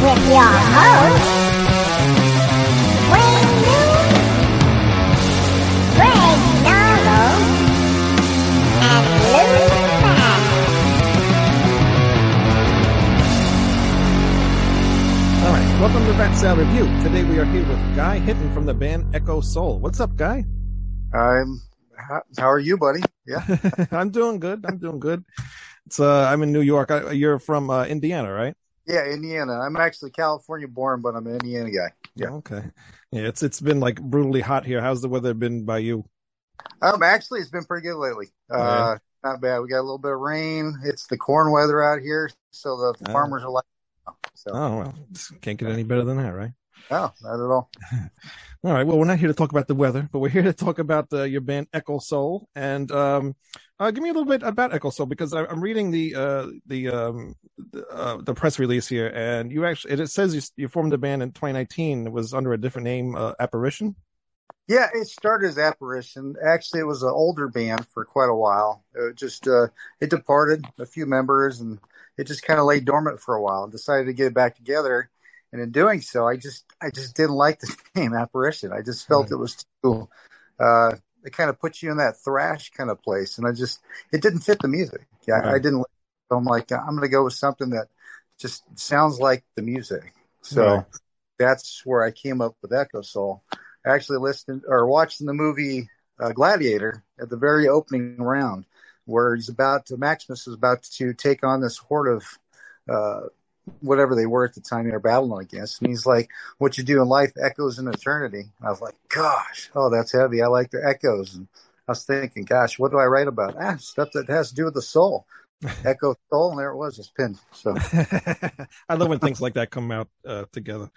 With your hosts, Wayne Moon, Greg and Lou Bass. All right, welcome to Rat Salad Review. Today we are here with Guy Hinton from the band Echo Soul. What's up, Guy? I'm. How, how are you, buddy? Yeah. I'm doing good. I'm doing good. It's uh, I'm in New York. I, you're from uh, Indiana, right? Yeah, Indiana. I'm actually California born, but I'm an Indiana guy. Yeah. Okay. Yeah, it's it's been like brutally hot here. How's the weather been by you? Um, actually, it's been pretty good lately. Uh, not bad. We got a little bit of rain. It's the corn weather out here, so the Oh. farmers are like, so Oh well, can't get any better than that, right? No, not at all. All right. Well, we're not here to talk about the weather, but we're here to talk about uh, your band Echo Soul. And um, uh, give me a little bit about Echo Soul because I, I'm reading the uh, the um, the, uh, the press release here, and you actually it says you, you formed the band in 2019. It was under a different name, uh, Apparition. Yeah, it started as Apparition. Actually, it was an older band for quite a while. It just uh, it departed a few members, and it just kind of lay dormant for a while. And decided to get it back together, and in doing so, I just I just didn't like the name Apparition. I just felt Right. it was too. Uh, it kind of puts you in that thrash kind of place, and I just it didn't fit the music. Yeah, I Right. didn't. So I'm like, I'm going to go with something that just sounds like the music. So Right. that's where I came up with Echo Soul. I actually listened or watching the movie uh, Gladiator at the very opening round, where he's about to, Maximus is about to take on this horde of uh, whatever they were at the time they were battling against, and he's like, "What you do in life echoes in eternity." And I was like, "Gosh, oh, that's heavy. I like the echoes." And I was thinking, "Gosh, what do I write about?" Ah, stuff that has to do with the soul. Echo soul, and there it was, it's pinned. So I love when things like that come out uh, together.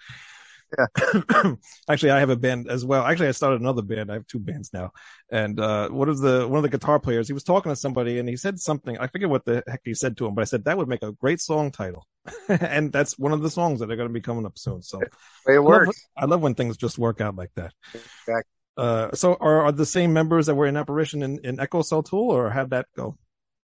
Yeah. Actually, I have a band as well. Actually, I started another band. I have two bands now. And uh, one of the one of the guitar players, he was talking to somebody, and he said something. I forget what the heck he said to him, but I said that would make a great song title. and that's one of the songs that are going to be coming up soon. So it I love, works. I love when things just work out like that. Exactly. Uh, so are, are the same members that were in Apparition in, in Echo Soul Tool, or how'd that go?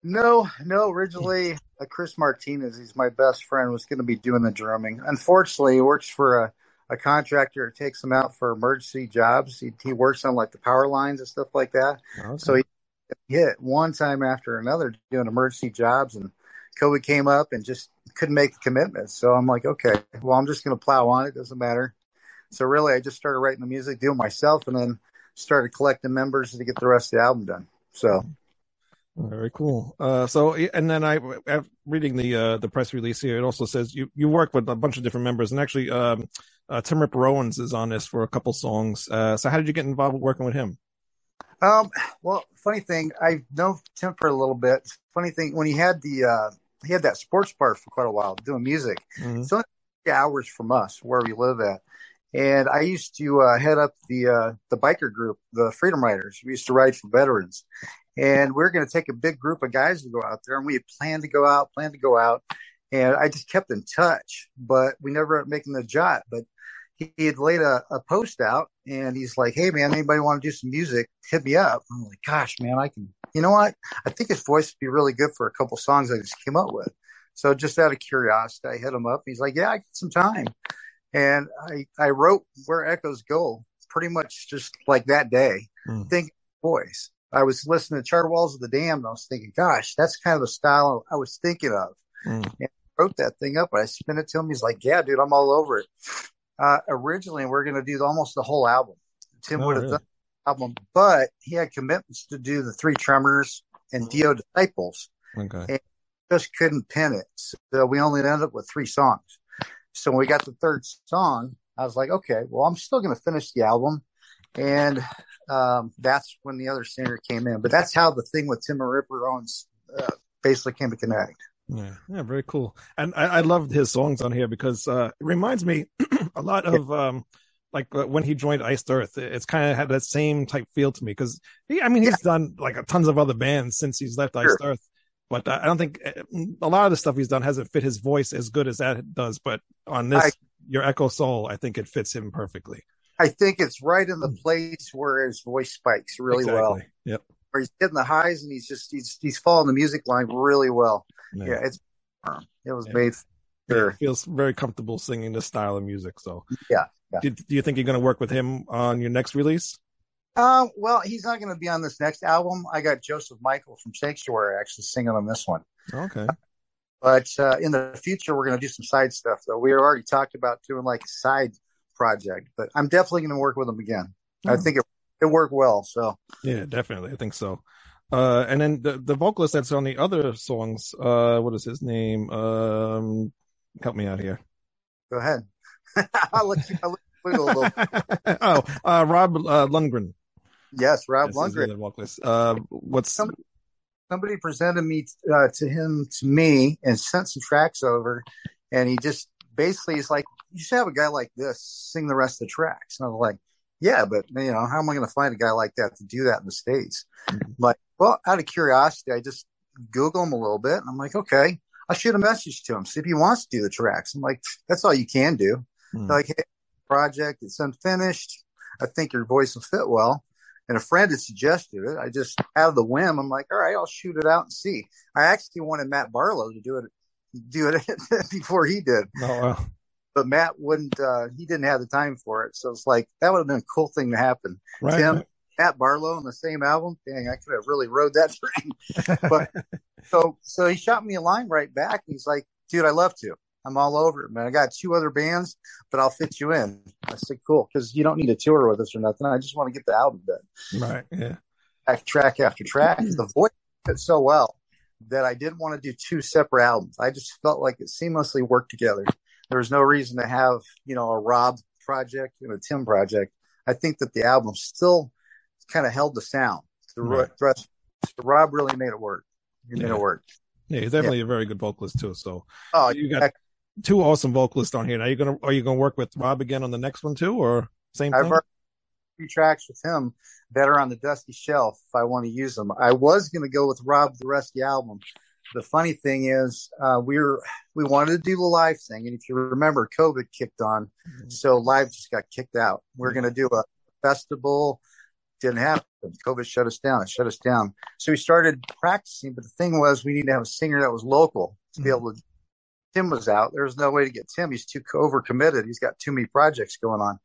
No, no. Originally, uh, Chris Martinez, he's my best friend, was going to be doing the drumming. Unfortunately, he works for a, a contractor takes him out for emergency jobs. He, he works on like the power lines and stuff like that. Okay. So he hit one time after another doing emergency jobs, and COVID came up and just couldn't make the commitment. So I'm like, okay, well, I'm just going to plow on. It doesn't matter. So really, I just started writing the music, doing myself, and then started collecting members to get the rest of the album done. So Very cool. Uh, so, and then I, reading the uh, the press release here. It also says you you work with a bunch of different members, and actually, um, uh, Tim Ripper Owens is on this for a couple songs. Uh, so, how did you get involved with working with him? Um, well, funny thing, I know Tim for a little bit. Funny thing, when he had the uh, he had that sports bar for quite a while doing music. Mhm. Only three hours from us where we live at, and I used to uh, head up the uh, the biker group, the Freedom Riders. We used to ride for veterans, and we are going to take a big group of guys to go out there, and we had planned to go out, planned to go out, and I just kept in touch, but we never making the jot. But he, he had laid a, a post out and he's like, Hey man, anybody want to do some music? Hit me up. I'm like, gosh, man, I can, you know what? I think his voice would be really good for a couple songs I just came up with. So just out of curiosity, I hit him up. He's like, yeah, I got some time. And I, I wrote Where Echoes Go pretty much just like that day, Hmm. think voice. I was listening to Charred Walls of the Damned and I was thinking, gosh, that's kind of the style I was thinking of Mm. Wrote that thing up. I spent it to him. He's like, "Yeah, dude, I'm all over it." Uh, originally, we are going to do almost the whole album. Tim Oh, would have really? done the album, but he had commitments to do the Three Tremors and Dio Disciples. Okay. Just couldn't pin it, so we only ended up with three songs. So when we got the third song, I was like, okay, well, I'm still going to finish the album. And um, that's when the other singer came in. But that's how the thing with Tim Ripper Owens uh, basically came to connect. Yeah, yeah, very cool. And I, I loved his songs on here because uh, it reminds me a lot of um, like uh, when he joined Iced Earth. It's kind of had that same type feel to me because he, I mean, he's yeah. done like a tons of other bands since he's left Iced Earth. But I don't think uh, a lot of the stuff he's done hasn't fit his voice as good as that does. But on this, I, your Echo Soul, I think it fits him perfectly. I think it's right in the place where his voice spikes really exactly. well. Yep. Where he's hitting the highs and he's just he's he's following the music line really well. Yeah, yeah it's it was yeah. made. Sure. feels very comfortable singing this style of music. So yeah. yeah. Do, do you think you're going to work with him on your next release? Um, well, he's not going to be on this next album. I got Joseph Michael from Sanctuary actually singing on this one. Okay. But uh, in the future, we're going to do some side stuff. Though we already talked about doing like a side project, but I'm definitely going to work with him again. I hmm. think it it worked well. So yeah, definitely, I think so. Uh, and then the the vocalist that's on the other songs, uh, what is his name? Um, help me out here. Go ahead. I'll let you. I'll let you a little. oh, uh, Rob uh, Lundgren. Yes, Rob Lundgren. Vocalist. Uh, what's somebody, somebody presented me uh, to him to me and sent some tracks over, and he just basically is like, you should have a guy like this sing the rest of the tracks. And I was like, yeah, but you know, how am I going to find a guy like that to do that in the States? Mm-hmm. Like, well, out of curiosity, I just Google him a little bit. And I'm like, okay, I'll shoot a message to him, see if he wants to do the tracks. I'm like, that's all you can do. Mm-hmm. Like, hey, project, it's unfinished. I think your voice will fit well. And a friend had suggested it. I just, out of the whim, I'm like, all right, I'll shoot it out and see. I actually wanted Matt Barlow to do it, do it before he did. Oh, wow but Matt wouldn't. Uh, he didn't have the time for it, so it's like that would have been a cool thing to happen. Right. Tim, Matt Barlow on the same album. Dang, I could have really rode that train. but so so he shot me a line right back. He's like, "Dude, I love to. I'm all over it, man. I got two other bands, but I'll fit you in." I said, "Cool," because you don't need a tour with us or nothing. I just want to get the album done. Right. Yeah. Track, track after track. the voice fit so well that I didn't want to do two separate albums. I just felt like it seamlessly worked together there's no reason to have you know a Rob project and a Tim project. I think that the album still kind of held the sound. The right. rest, Rob really made it work. He yeah. made it work. Yeah, he's definitely yeah. a very good vocalist too. So oh, you got two awesome vocalists on here. Now you gonna are you gonna work with Rob again on the next one too, or same thing? I've heard three tracks with him that are on the dusty shelf. If I want to use them, I was gonna go with Rob the rest of the album, the funny thing is, uh, we were we wanted to do the live thing, and if you remember, COVID kicked on, mm-hmm. so live just got kicked out. We are going to do a festival, didn't happen. COVID shut us down. It shut us down. So we started practicing, but the thing was, we need to have a singer that was local to mm-hmm. be able to. Tim was out. There was no way to get Tim. He's too overcommitted. He's got too many projects going on.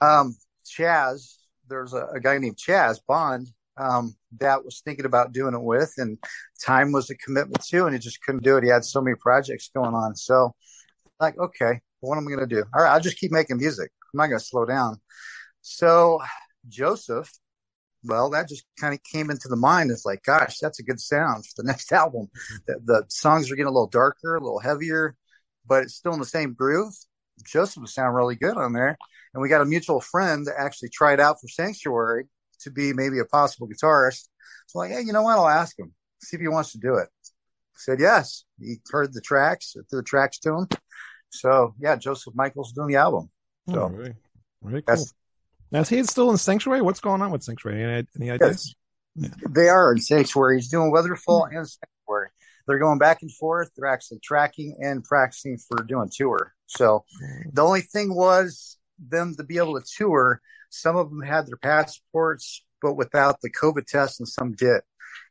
Um, Chaz, there's a, a guy named Chaz Bond um, that was thinking about doing it with, and time was a commitment too, and he just couldn't do it. He had so many projects going on. So, like, okay, what am I going to do? All right, I'll just keep making music. I'm not going to slow down. So, Joseph, well, that just kind of came into the mind. It's like, gosh, that's a good sound for the next album. The, the songs are getting a little darker, a little heavier, but it's still in the same groove. Joseph would sound really good on there. And we got a mutual friend that actually tried out for Sanctuary to be maybe a possible guitarist. So like, hey, you know what? I'll ask him, see if he wants to do it. I said yes. He heard the tracks, threw the tracks to him. So yeah, Joseph Michael's doing the album. So oh, very, very cool. Now is he still in Sanctuary? What's going on with Sanctuary? Any, any ideas? Yes. Yeah. They are in Sanctuary. He's doing Witherfall mm-hmm. and Sanctuary. They're going back and forth. They're actually tracking and practicing for doing tour. So mm-hmm. the only thing was them to be able to tour some of them had their passports, but without the COVID test, and some did.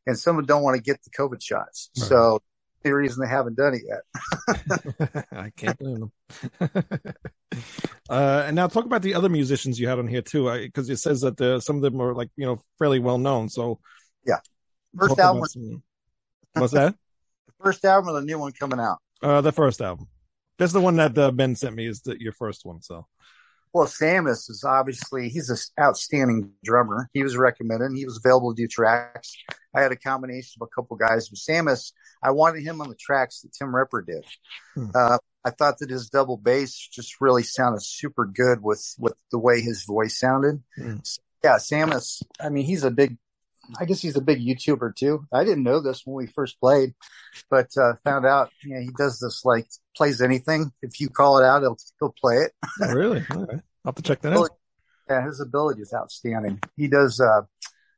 And some don't want to get the COVID shots. Right. So the reason they haven't done it yet. I can't blame them. uh, and now talk about the other musicians you had on here too, because it says that the, some of them are like you know fairly well known. So yeah, first album. Some... What's that? the first album or the new one coming out? Uh, the first album. That's the one that uh, Ben sent me. Is the, your first one? So well, Samus is obviously he's an outstanding drummer. He was recommended. He was available to do tracks. I had a combination of a couple guys, but Samus, I wanted him on the tracks that Tim Ripper did. Hmm. Uh, I thought that his double bass just really sounded super good with with the way his voice sounded. Mm. So, yeah, Samus. I mean, he's a big. I guess he's a big YouTuber too. I didn't know this when we first played, but uh, found out. Yeah, he does this like plays anything. If you call it out, he'll he'll play it. Oh, really? All right. I'll have to check that out. Yeah, his ability is outstanding. He does, uh,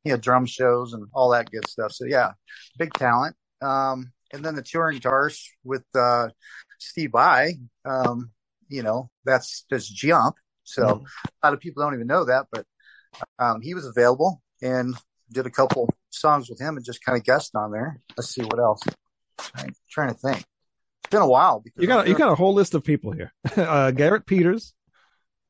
you know, drum shows and all that good stuff. So yeah, big talent. Um, and then the touring guitarist with, uh, Steve I, um, you know, that's just jump. So Mhm. a lot of people don't even know that, but, um, he was available and did a couple songs with him and just kind of guessed on there. Let's see what else. I'm trying to think. It's been a while because You got you got a whole list of people here. Uh, Garrett Peters.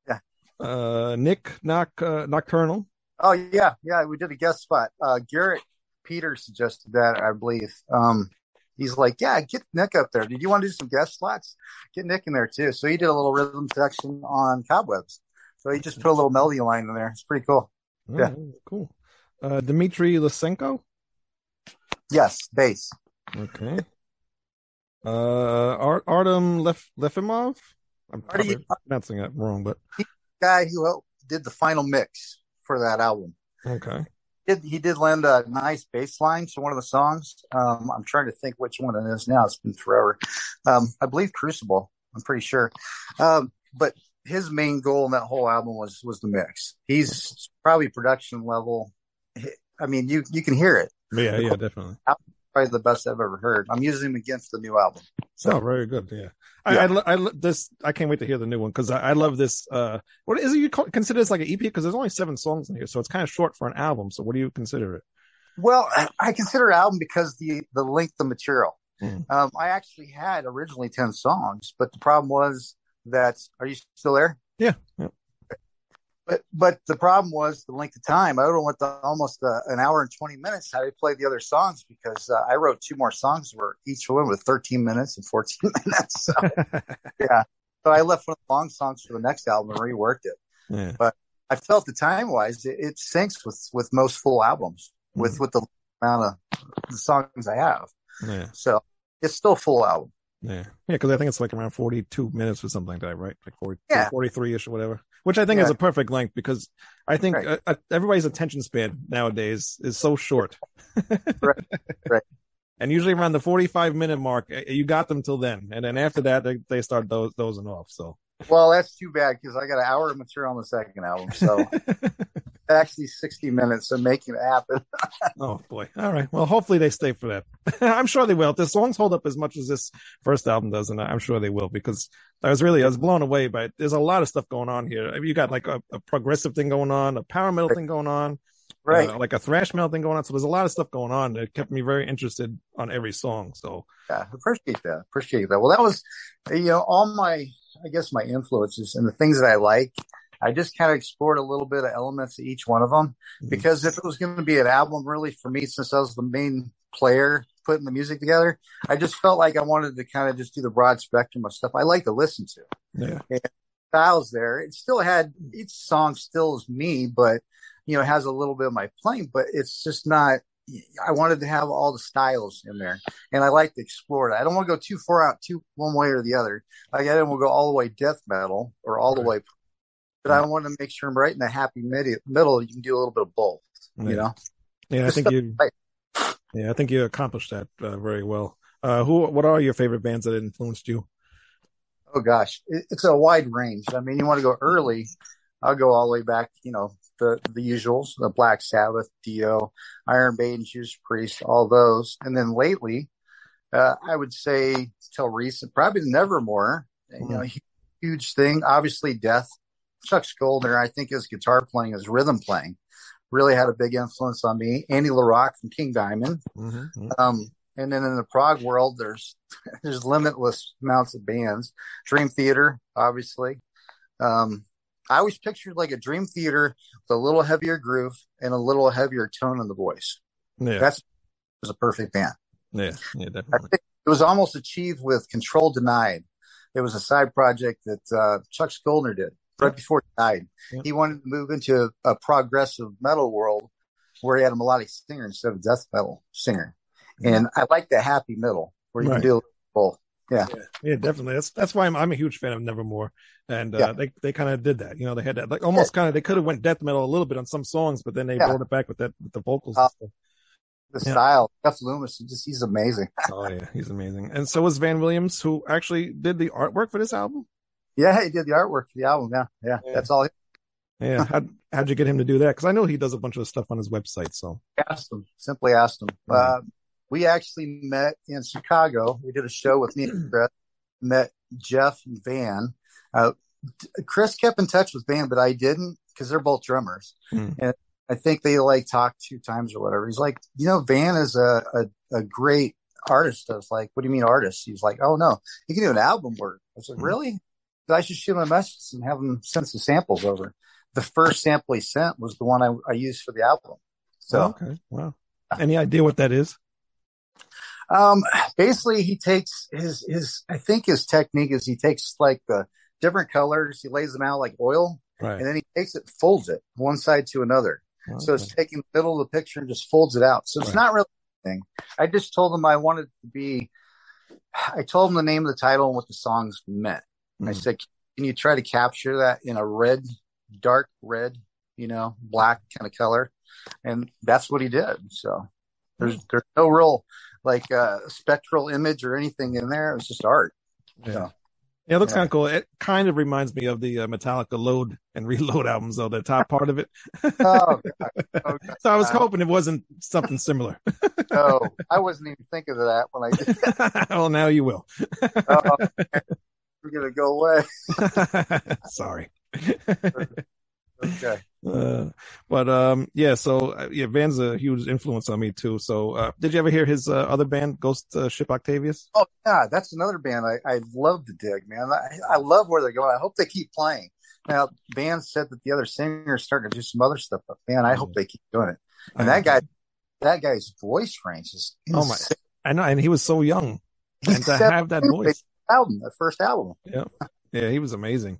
Yeah. Uh, Nick Noc uh, Nocturnal. Oh yeah, yeah, we did a guest spot. Uh, Garrett Peters suggested that, I believe. Um, he's like, yeah, get Nick up there. Did you want to do some guest slots? Get Nick in there too. So he did a little rhythm section on Cobwebs. So he just put a little melody line in there. It's pretty cool. Yeah. Oh, cool. Uh, Dmitry Lysenko. Yes, bass. Okay. Uh, Art Artem Lef Lefimov. I'm probably Artie- pronouncing that wrong, but Guy who did the final mix for that album. okay. Did he did lend a nice bass line to one of the songs? Um, I'm trying to think which one it is now. It's been forever. Um, I believe Crucible. I'm pretty sure. Um, but his main goal in that whole album was was the mix. He's probably production level. I mean, you you can hear it. Yeah, yeah, definitely. Probably the best I've ever heard. I'm using him against the new album. Oh, very good. Yeah. I, Yeah. I, lo- I, lo- this, I can't wait to hear the new one because I, I love this. Uh, what is it you call, consider this like an EP? Because there's only seven songs in here, so it's kind of short for an album. So what do you consider it? Well, I- consider it album because the the length of material. Mhm. Um, I actually had originally ten songs, but the problem was that. Are you still there? Yeah. yeah. But but the problem was the length of time. I don't want the almost uh, an hour and twenty minutes. How to play the other songs because uh, I wrote two more songs where each one was thirteen minutes and fourteen minutes. So yeah, so I left one of the long songs for the next album and reworked it. yeah. I felt the time wise it, it syncs with with most full albums with with the amount of the songs I have. Yeah. So it's still a full album. Yeah. Yeah. Because I think it's like around 42 minutes or something like that, right? Like 40, Yeah. 43 ish or whatever, which I think is a perfect length because I think Right. uh, uh, everybody's attention span nowadays is so short. Right. Right. And usually around the 45 minute mark, you got them till then. And then after that, they, they start doze, dozing off. So Well, that's too bad because I got an hour of material on the second album. So actually 60 minutes of making it happen. Oh boy. All right. Well, hopefully they stay for that. I'm sure they will. If the songs hold up as much as this first album does, and I'm sure they will because I was really, I was blown away by it. There's a lot of stuff going on here. I mean, you got like a, a progressive thing going on, a power metal thing going on, Right. uh, like a thrash metal thing going on. So there's a lot of stuff going on that kept me very interested on every song. So Yeah. Appreciate that. Appreciate that. Well, that was, you know, all my, I guess my influences and the things that I like. I just kind of explored a little bit of elements of each one of them mm-hmm. because if it was going to be an album really for me, since I was the main player putting the music together, I just felt like I wanted to kind of just do the broad spectrum of stuff I like to listen to. yeah. styles there. It still had each song still is me, but you know, it has a little bit of my playing, but it's just not. I wanted to have all the styles in there, and I like to explore it. I don't want to go too far out, too one way or the other. Like I don't want to go all the way death metal or all the way, but I want to make sure I'm right in the happy middle. You can do a little bit of both. Yeah. You know, Yeah. I think you, like. yeah, I think you accomplished that uh, very well. Uh, who, what are your favorite bands that influenced you? Oh gosh, it, it's a wide range. I mean, you want to go early, I'll go all the way back. You know, the the usuals, the Black Sabbath, Dio, Iron Maiden, Judas Priest, all those. And then lately, uh, I would say till recent, probably Nevermore. You know, huge thing. Obviously, Death. Chuck Schuldiner, I think his guitar playing, his rhythm playing, really had a big influence on me. Andy LaRocque from King Diamond. Mm-hmm. Um, and then in the prog world, there's there's limitless amounts of bands. Dream Theater, obviously. Um, I always pictured like a Dream Theater with a little heavier groove and a little heavier tone in the voice. Yeah. That's was a perfect band. yeah. Yeah. I Definitely. think it was almost achieved with Control Denied. It was a side project that uh, Chuck Schuldiner did right before he died. Yeah. He wanted to move into a progressive metal world where he had a melodic singer instead of death metal singer. And I like the happy middle where you Right. can do both. Yeah, Yeah, definitely. That's that's why I'm I'm a huge fan of Nevermore, and uh, Yeah. they they kind of did that. You know, they had that like almost kind of they could have went death metal a little bit on some songs, but then they Yeah. brought it back with that with the vocals. Uh. The Yeah. style, Jeff Loomis, he just he's amazing. Oh yeah, he's amazing. And so was Van Williams, who actually did the artwork for this album. Yeah, he did the artwork for the album. Yeah, yeah, Yeah. that's all. He Yeah, how'd, how'd you get him to do that? Because I know he does a bunch of stuff on his website. So asked him. Simply asked him. Yeah. Uh, we actually met in Chicago. We did a show with me and Chris. Met Jeff and Van. Uh, Chris kept in touch with Van, but I didn't because they're both drummers. Hmm. And I think they like talked two times or whatever. He's like, you know, Van is a, a, a great artist. I was like, what do you mean artist? He's like, oh no, he can do an album work. I was like, Hmm. really? I should shoot him a message and have him send some samples over. The first sample he sent was the one I, I used for the album. So. okay, wow. Any idea what that is? Um, basically he takes his, his, I think his technique is he takes like the different colors, he lays them out like oil, Right. and then he takes it, folds it one side to another. Okay. So it's taking the middle of the picture and just folds it out. So it's Right. not really anything. I just told him I wanted to be, I told him the name of the title and what the songs meant. And I Mm. said, can you try to capture that in a red, dark red, you know, black kind of color? And that's what he did. So there's, there's no real like uh spectral image or anything in there. It was just art. Yeah. So, Yeah, it looks Yeah. kind of cool. It kind of reminds me of the uh, Metallica Load and Reload albums, though, the top part of it. oh, God. Oh, God. So I was hoping it wasn't something similar. no, I wasn't even thinking of that when I did. well, now you will. Oh, we're gonna go away. Sorry. Okay. Uh, but um, yeah. So uh, yeah, Van's a huge influence on me too. So uh, did you ever hear his uh, other band, Ghost uh, Ship Octavius? Oh yeah, that's another band I, I love to dig, man. I, I love where they're going. I hope they keep playing. Now, Van said that the other singer's starting to do some other stuff, but man, I hope they keep doing it. And that guy, that guy's voice range is Oh, my- I know, and he was so young, and to have that voice. Album, the first album. Yeah, yeah, he was amazing.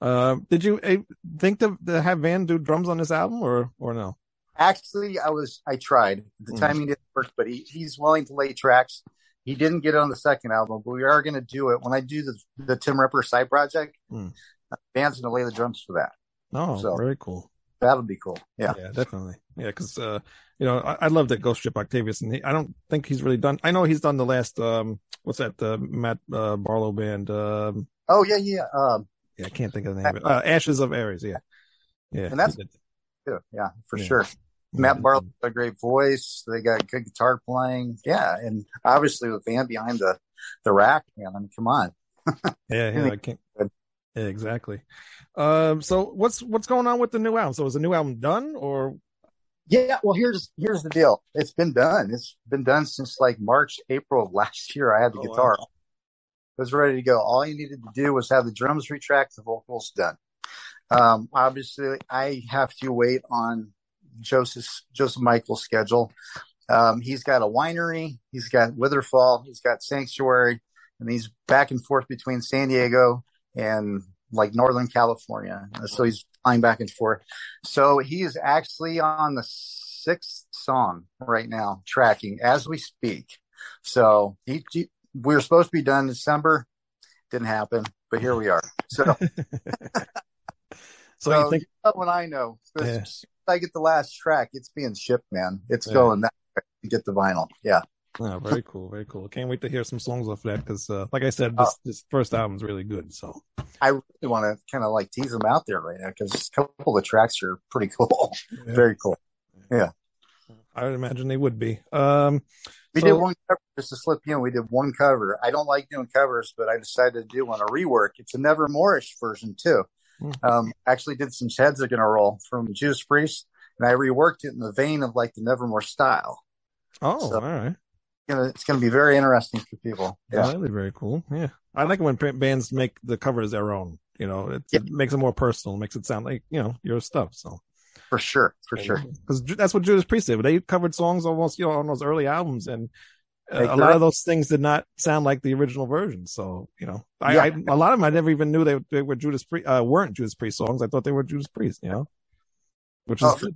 Uh, did you uh, think to, to have Van do drums on this album, or or no? Actually, I was I tried. The Mm. timing didn't work, but he, he's willing to lay tracks. He didn't get it on the second album, but we are going to do it when I do the the Tim Ripper side project. Mm. Van's going to lay the drums for that. Oh, So- very cool. That'll be cool. Yeah. yeah, definitely. Yeah, because uh, you know, I, I love that Ghost Ship Octavius, and he, I don't think he's really done. I know he's done the last um, what's that? The Matt uh, Barlow band. Um, Oh yeah, yeah. Um, yeah, I can't think of the name. of it. Uh, Ashes of Ares. Yeah, yeah, And that's- too. Yeah, for Yeah. sure. Matt Barlow's got a great voice. They got good guitar playing. Yeah, and obviously with Van behind the the rack, man. I mean, come on. Yeah, yeah, I can't. Exactly. Um, so what's what's going on with the new album? So is the new album done, or Yeah, well, here's here's the deal. It's been done. It's been done since like March, April of last year. I had the Oh, wow. guitar. It was ready to go. All you needed to do was have the drums retracked, the vocals done. Um, obviously, I have to wait on Joseph Joseph Michael's schedule. Um, he's got a winery, he's got Witherfall, he's got Sanctuary, and he's back and forth between San Diego and like Northern California. So he's flying back and forth. So he is actually on the sixth song right now, tracking as we speak. So he, he we were supposed to be done in December, didn't happen, but here we are. So, so, so you think? you know when I know, Yeah. I get the last track, it's being shipped, man. It's Yeah. going that way to get the vinyl. Yeah. Oh, very cool, very cool. Can't wait to hear some songs off that because, uh, like I said, this this first album's really good. So I really want to kind of like tease them out there right now because a couple of the tracks are pretty cool. Yeah. Very cool. Yeah, I would imagine they would be. Um, We So- did one cover just to slip you in. We did one cover. I don't like doing covers, but I decided to do one a rework. It's a Nevermore-ish version too. Hmm. Um, actually did some heads are gonna roll from Judas Priest, and I reworked it in the vein of like the Nevermore style. oh, So- all right. Know, it's gonna be very interesting for people. Yeah, Yeah, that'd be very cool. Yeah, I like when bands make the covers their own. You know, it, Yeah. it makes it more personal. Makes it sound like you know your stuff. So for sure, for sure. because that's what Judas Priest did. They covered songs almost you know on those early albums, and uh, a lot of those things did not sound like the original version. So you know, I, Yeah. I a lot of them I never even knew they, they were Judas Priest uh, weren't Judas Priest songs. I thought they were Judas Priest. You know, which is Oh, good.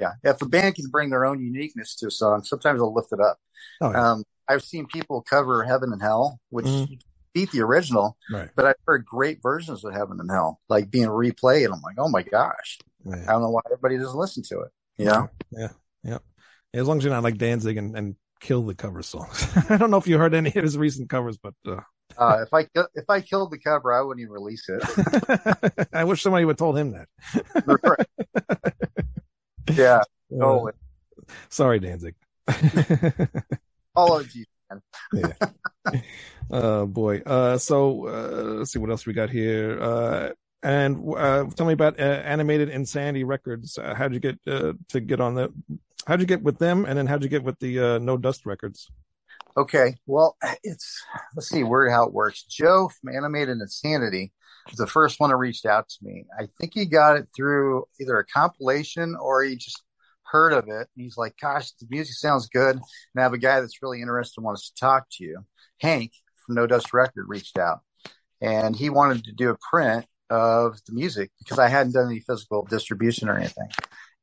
Yeah, if a band can bring their own uniqueness to a song, sometimes they'll lift it up. Oh, yeah. Um, I've seen people cover Heaven and Hell, which Mhm. beat the original, Right. but I've heard great versions of Heaven and Hell, like being replayed. I'm like, oh my gosh, I don't know why everybody doesn't listen to it. You know, Yeah. Yeah. As long as you're not like Danzig and, and kill the cover songs. I don't know if you heard any of his recent covers, but uh, uh, if I if I killed the cover, I wouldn't even release it. I wish somebody would have told him that. yeah, Uh, sorry, Danzig. Apologies. Oh boy. Uh, so uh, let's see what else we got here. Uh, and uh, tell me about uh, Animated Insanity Records. Uh, how'd you get uh, to get on the? How'd you get with them, and then how'd you get with the uh, No Dust Records? Okay, well, it's let's see where how it works. Joe from Animated Insanity the first one who reached out to me. I think he got it through either a compilation or he just heard of it. And He's like, "Gosh, the music sounds good," and I have a guy that's really interested and wants to talk to you. Hank from No Dust Record reached out, and he wanted to do a print of the music because I hadn't done any physical distribution or anything.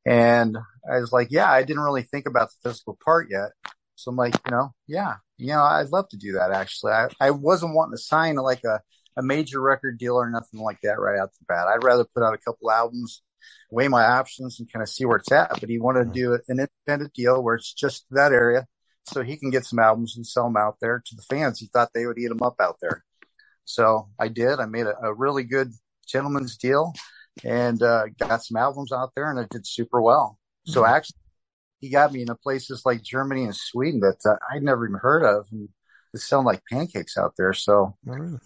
And I was like, "Yeah, I didn't really think about the physical part yet." So I'm like, you know, yeah, you know, I'd love to do that actually. I, I wasn't wanting to sign like a, a major record deal or nothing like that right out the bat. I'd rather put out a couple albums, weigh my options and kind of see where it's at. But he wanted to do an independent deal where it's just that area so he can get some albums and sell them out there to the fans. He thought they would eat them up out there. So I did. I made a, a really good gentleman's deal and uh, got some albums out there and it did super well. So Mhm. actually, he got me into places like Germany and Sweden that uh, I'd never even heard of, and it's selling like pancakes out there. So Oh, really?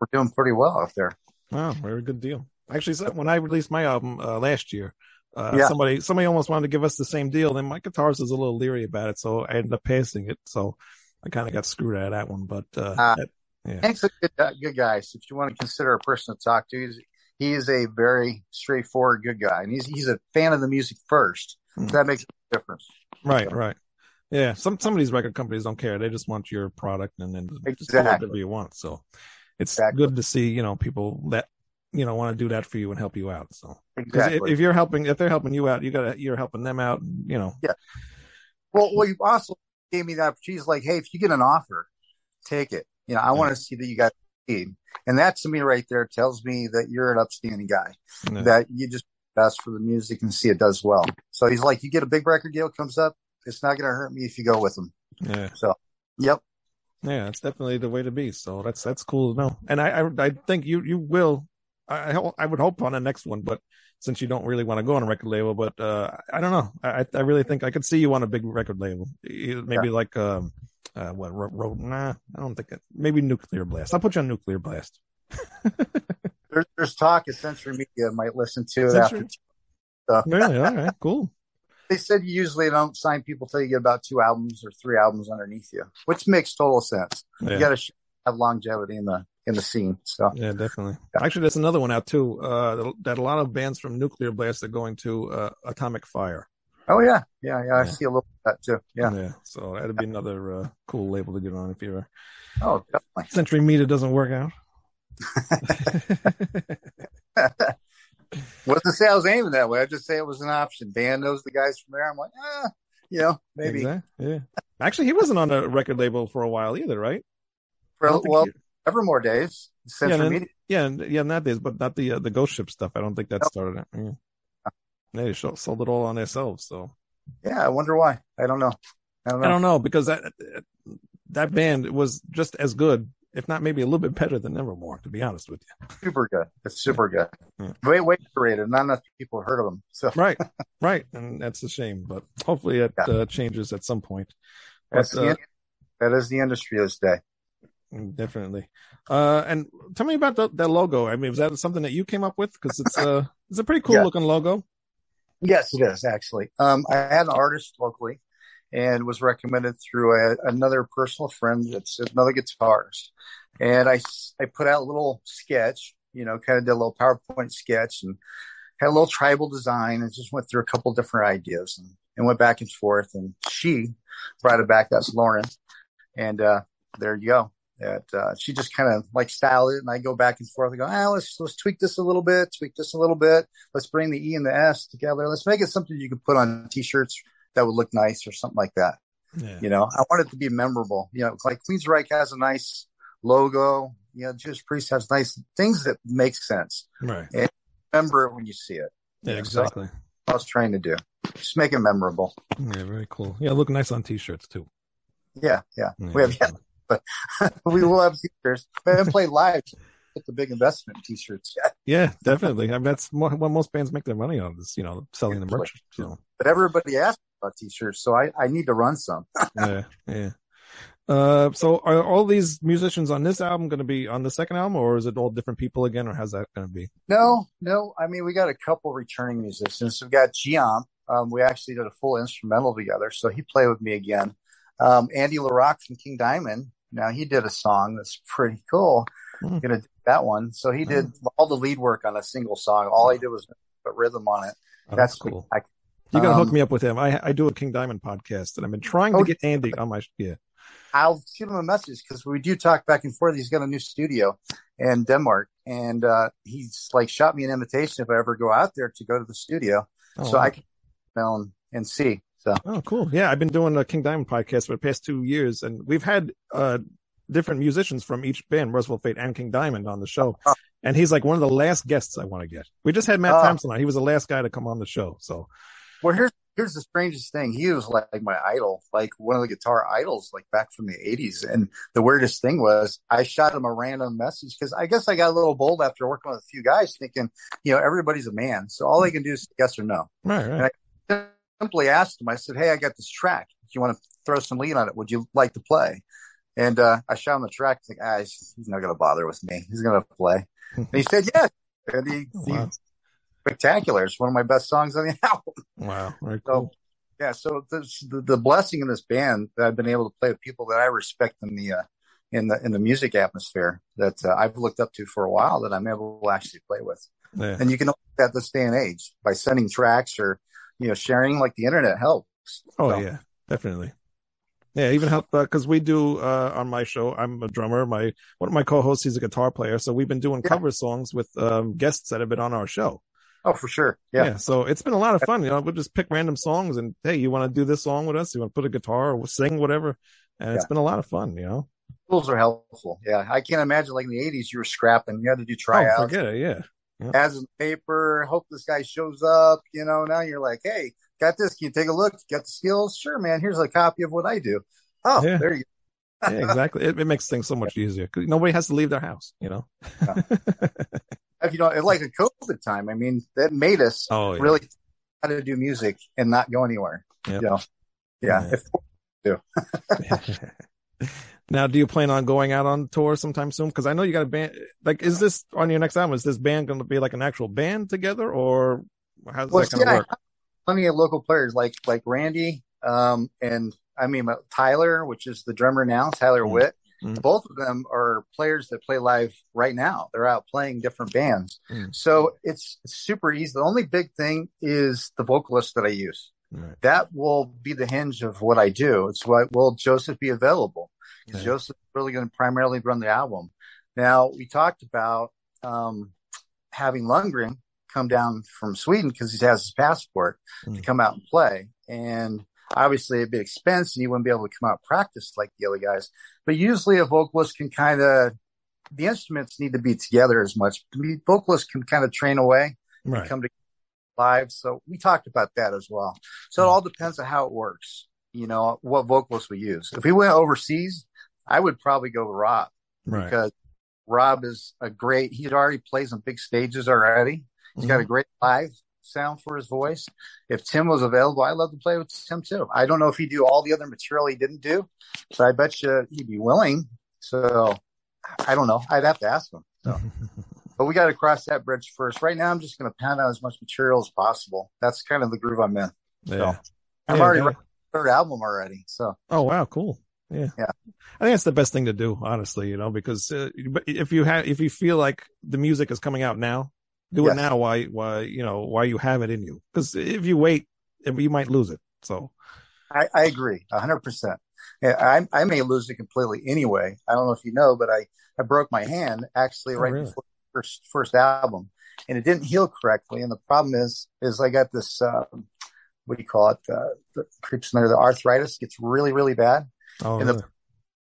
We're doing pretty well out there. Wow, very good deal. Actually, when I released my album uh, last year, uh, Yeah. somebody somebody almost wanted to give us the same deal. Then my guitarist was a little leery about it, so I ended up passing it. So I kind of got screwed out of that one. But uh, Ah. that- yeah, Hank's a good, uh, good guy. So if you want to consider a person to talk to, he's he is a very straightforward good guy, and he's he's a fan of the music first. So that makes a difference. right, right. Yeah, some some of these record companies don't care; they just want your product, and then Exactly. whatever you want. So it's Exactly. good to see you know people that you know want to do that for you and help you out. So Exactly. if, if you're helping, if they're helping you out, you got you're helping them out. You know, Yeah. Well, well, you also gave me that. She's like, hey, if you get an offer, take it. You know, I want to see that you got paid. And that to me right there tells me that you're an upstanding guy, Yeah. that you just best for the music and see it does well. So he's like, you get a big record deal comes up, it's not going to hurt me if you go with them. yeah. So, yep. Yeah, it's definitely the way to be. So that's that's cool to know. And I I, I think you you will. I I would hope on the next one, but since you don't really want to go on a record label, but uh I don't know. I I really think I could see you on a big record label. Maybe like um uh what ro- ro- nah I don't think it, maybe Nuclear Blast. I'll put you on Nuclear Blast. There's, there's talk of Century Media might listen to it after. Really? All right. Cool. They said you usually don't sign people till you get about two albums or three albums underneath you, which makes total sense. You got to have longevity in the in the scene. So Yeah, definitely. Actually, there's another one out too. Uh, that a lot of bands from Nuclear Blast are going to uh, Atomic Fire. Oh yeah, yeah, yeah. I Yeah. see a little bit of that too. Yeah. Yeah. So that'd be another uh, cool label to get on if you're Oh, definitely. Century Media doesn't work out. Wasn't say I was aiming that way. I just say it was an option. Dan knows the guys from there. I'm like, ah, you know, maybe. Exactly. Yeah. Actually, he wasn't on a record label for a while either, right? For, well, he- Evermore days, Yeah, then- Media. yeah, and- yeah, not days, but not the uh, the Ghost Ship stuff. I don't think that Nope. started it. Yeah. They sold it all on themselves. So Yeah, I wonder why. I don't know. I don't know. I don't know because that that band was just as good, if not maybe a little bit better than Nevermore. To be honest with you. Super good. It's super good. Yeah. Way, way underrated. Not enough people heard of them. So Right, right, and that's a shame. But hopefully it Yeah. uh, changes at some point. that's But, the, uh, that is the industry this day. Definitely. Uh, and tell me about the, that logo. I mean, was that something that you came up with? Because it's uh, it's a pretty cool Yeah. looking logo. Yes, it is actually. Um, I had an artist locally and was recommended through a, another personal friend that's another guitarist. And I, I put out a little sketch, you know, kind of did a little PowerPoint sketch and had a little tribal design and just went through a couple different ideas and, and went back and forth. And she brought it back. That's Lauren. And, uh, there you go. That, uh, she just kind of like styled it and I go back and forth. I go, ah, let's, let's tweak this a little bit, tweak this a little bit let's bring the E and the S together. Let's make it something you could put on t-shirts that would look nice or something like that. Yeah. You know, I want it to be memorable. You know, it's like Queensryche has a nice logo, You know, Judas Priest has nice things that make sense. Right. Remember it when you see it. Yeah, exactly. I was trying to do. Just make it memorable. Yeah, very cool. Yeah, look nice on t-shirts too. Yeah, yeah. Yeah, We have yeah, we will have t-shirts. We haven't played live. Put the big investment in t-shirts yet. Yeah, definitely. I mean, that's what most bands make their money on is, you know, selling the merch. So, But everybody asked about t-shirts, so I, I need to run some. yeah, yeah. Uh, so are all these musicians on this album going to be on the second album or is it all different people again or how's that going to be? No, no. I mean, we got a couple returning musicians. We've got Giam. Um, we actually did a full instrumental together, so he played with me again. Um, Andy LaRocque from King Diamond. Now he did a song that's pretty cool. Hmm. Gonna do that one. So he did all the lead work on a single song. All I did was put rhythm on it. Oh, that's cool. I, You got to hook um, me up with him. I, I do a King Diamond podcast and I've been trying to Oh, get Andy on my, yeah. I'll shoot him a message because we do talk back and forth. He's got a new studio in Denmark, and uh, he's like shot me an invitation if I ever go out there to go to the studio, Oh, so wow. I can and, and see. So Oh, cool. Yeah, I've been doing a King Diamond podcast for the past two years, and we've had uh different musicians from each band, Mercyful Fate and King Diamond, on the show. Oh. And he's like one of the last guests I want to get. We just had Matt Oh. Thompson on. He was the last guy to come on the show. So Well, here's here's the strangest thing. He was like, my idol, like one of the guitar idols, like back from the '80s. And the weirdest thing was, I shot him a random message because I guess I got a little bold after working with a few guys, thinking, you know, everybody's a man, so all they can do is yes or no. right, right. I simply asked him. I said, "Hey, I got this track. Do you want to throw some lead on it? Would you like to play?" And uh, I shot him the track. Like, ah, he's, he's not going to bother with me. He's going to play. And he said, "Yes." And he, Wow. he's spectacular. It's one of my best songs on the album. Wow, very So, yeah, so this, the the blessing in this band that I've been able to play with people that I respect in the uh, in the in the music atmosphere that uh, I've looked up to for a while that I'm able to actually play with, Yeah. and you can that this day and age by sending tracks or you know sharing like the internet helps. Oh So, yeah, definitely. Yeah, even help because we do uh, on my show. I'm a drummer. My one of my co-hosts, he's a guitar player. So we've been doing Yeah. cover songs with um, guests that have been on our show. Oh, for sure. Yeah. Yeah. So it's been a lot of fun. You know, we'll just pick random songs and hey, you want to do this song with us? You want to put a guitar or sing, whatever. And it's been a lot of fun. You know. Tools are helpful. Yeah, I can't imagine like in the '80s you were scrapping. You had to do Oh, tryouts, forget it. Yeah. ads in the paper. Hope this guy shows up. You know, now you're like, hey, got this? Can you take a look? Got the skills? Sure, man. Here's a copy of what I do. Oh, Yeah. there you go. Yeah, exactly. it, it makes things so much easier 'cause nobody has to leave their house. You know. If you know, like a COVID time. I mean, that made us Oh, yeah. really how to do music and not go anywhere. Yep. You know, yeah. Yeah. If, now, do you plan on going out on tour sometime soon? Because I know you got a band. Like, is this on your next album? Is this band going to be like an actual band together, or how's well, that going to work? plenty of local players like like Randy, um, and I mean uh, Tyler, which is the drummer now, Tyler Mm. Witt. Mm. Both of them are players that play live right now. They're out playing different bands, Mm. so it's, it's super easy. The only big thing is the vocalist that I use. Right. That will be the hinge of what I do. It's what will Joseph be available? Because Yeah. Joseph's really going to primarily run the album. Now we talked about um, having Lundgren come down from Sweden because he has his passport to Mm. come out and play. And obviously it'd be expensive and he wouldn't be able to come out and practice like the other guys. But usually a vocalist can kind of, the instruments need to be together as much. The vocalist can kind of train away Right. come to live. So we talked about that as well. So it all depends on how it works. You know, what vocalists we use. If we went overseas, I would probably go with Rob Right. because Rob is a great, he already plays on big stages already. He's got a Mm-hmm. great live sound for his voice. If Tim was available, I'd love to play with Tim too. I don't know if he'd do all the other material he didn't do, but I bet you he'd be willing. So I don't know. I'd have to ask him. So, but we got to cross that bridge first. Right now, I'm just going to pound out as much material as possible. That's kind of the groove I'm in. yeah. I'm Yeah, already yeah. third album already. So Oh wow, cool. Yeah. Yeah. I think that's the best thing to do, honestly, you know, because uh, if you have if you feel like the music is coming out now, do it now why why you know, why you have it in you. Cuz if you wait, you might lose it. So, I, I agree a hundred percent. I, I may lose it completely anyway. I don't know if you know, but I, I broke my hand actually Oh, right really? before the first, first album and it didn't heal correctly. And the problem is, is I got this, um, what do you call it? Uh, the creeps under the arthritis gets really, really bad. oh, And the-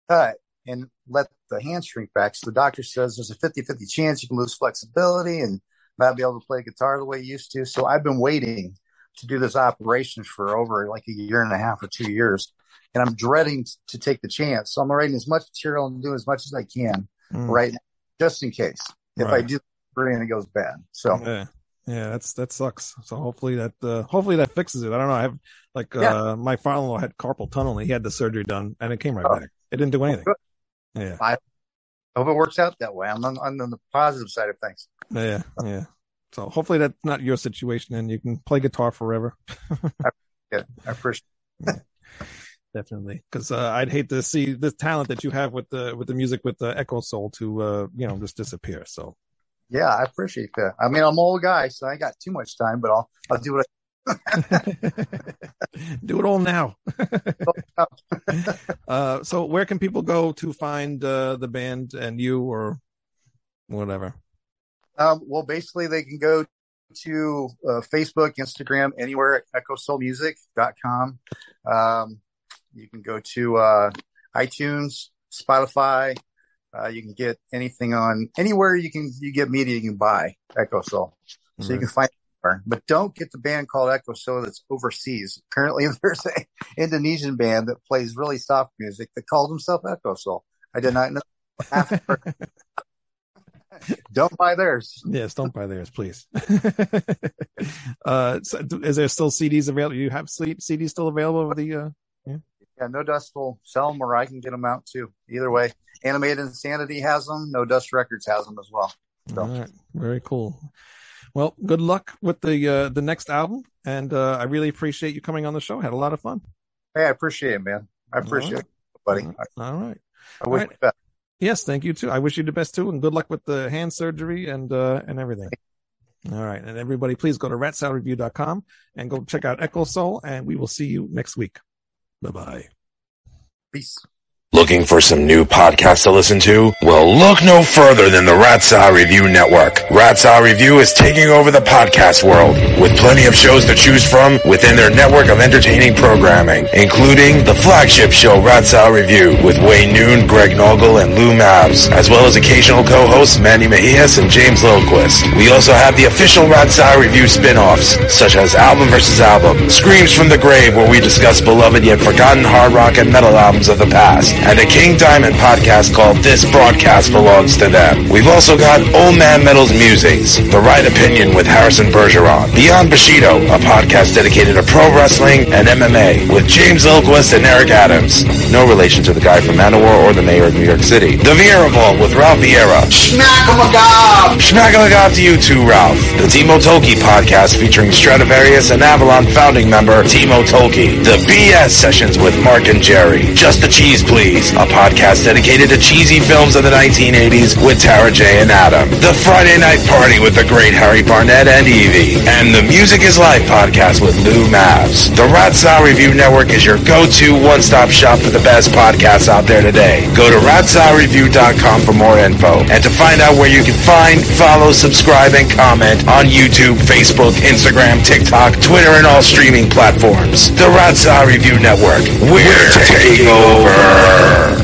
cut and let the hand shrink back. So the doctor says there's a 50 50 chance you can lose flexibility and not be able to play guitar the way you used to. So I've been waiting to do this operation for over like a year and a half or two years. And I'm dreading to take the chance. So I'm writing as much material and doing as much as I can Mm. right now, just in case if I do and it goes bad. So Yeah. Yeah, that's that sucks. So hopefully that uh, hopefully that fixes it. I don't know. I have like Yeah. uh my father-in-law had carpal tunnel and he had the surgery done and it came right Oh. back. It didn't do anything. good. Yeah. I hope it works out that way. I'm on, on the positive side of things. Yeah. Yeah. So hopefully that's not your situation and you can play guitar forever. Yeah, I appreciate It. Definitely. Cause uh, I'd hate to see the talent that you have with the with the music with the Echo Soul to uh you know just disappear. So Yeah, I appreciate that. I mean, I'm an old guy, so I got too much time, but I'll I'll do what do it all now. Uh so where can people go to find uh the band and you or whatever? Um, well, basically, they can go to uh, Facebook, Instagram, anywhere at echosoulmusic.com. Um, you can go to uh, iTunes, Spotify. Uh, you can get anything on anywhere you can you get media you can buy Echo Soul. So you can find. But don't get the band called Echo Soul that's overseas. Apparently, there's a Indonesian band that plays really soft music that calls themselves Echo Soul. I did not know. don't buy theirs. Yes, don't buy theirs, please. uh, so is there still CDs available? Do you have C- CDs still available with the? Uh... Yeah, No Dust will sell them, or I can get them out too. Either way, Animated Insanity has them. No Dust Records has them as well. So- All right, very cool. Well, good luck with the uh, the next album, and uh, I really appreciate you coming on the show. Had a lot of fun. Hey, I appreciate it, man. I appreciate it, buddy. All right. I wish right. you the best. Yes, thank you too. I wish you the best too, and good luck with the hand surgery and uh, and everything. All right, and everybody, please go to ratsaladreview.com and go check out Echo Soul, and we will see you next week. Bye bye. Peace. Looking for some new podcasts to listen to? Well, look no further than the Rat Salad Review Network. Rat Salad Review is taking over the podcast world with plenty of shows to choose from within their network of entertaining programming, including the flagship show Rat Salad Review with Wayne Noon, Greg Noggle, and Lou Mavs, as well as occasional co-hosts Manny Mejias and James Lilquist. We also have the official Rat Salad Review spin-offs, such as Album vs. Album, Screams from the Grave, where we discuss beloved yet forgotten hard rock and metal albums of the past, and a King Diamond podcast called This Broadcast Belongs to Them. We've also got Old Man Metal's Musings, The Right Opinion with Harrison Bergeron, Beyond Bushido, a podcast dedicated to pro wrestling and MMA with James Lilquist and Eric Adams. No relation to the guy from Manowar or the mayor of New York City. The Vieira Vault with Ralph Vieira. Schmackamagab to you too, Ralph. The Timo Tolkki podcast featuring Stratovarius and Avalon founding member Timo Tolkki. The BS sessions with Mark and Jerry. Just the Cheese Please, a podcast dedicated to cheesy films of the 1980s with Tara J and Adam. The Friday Night Party with the great Harry Barnett and Evie. And the Music is Life podcast with Lou Mavs. The Rat Review Network is your go-to one-stop shop for the best podcasts out there today. Go to ratsaladreview.com for more info and to find out where you can find, follow, subscribe, and comment on YouTube, Facebook, Instagram, TikTok, Twitter, and all streaming platforms. The Rat Review Network. We're taking over.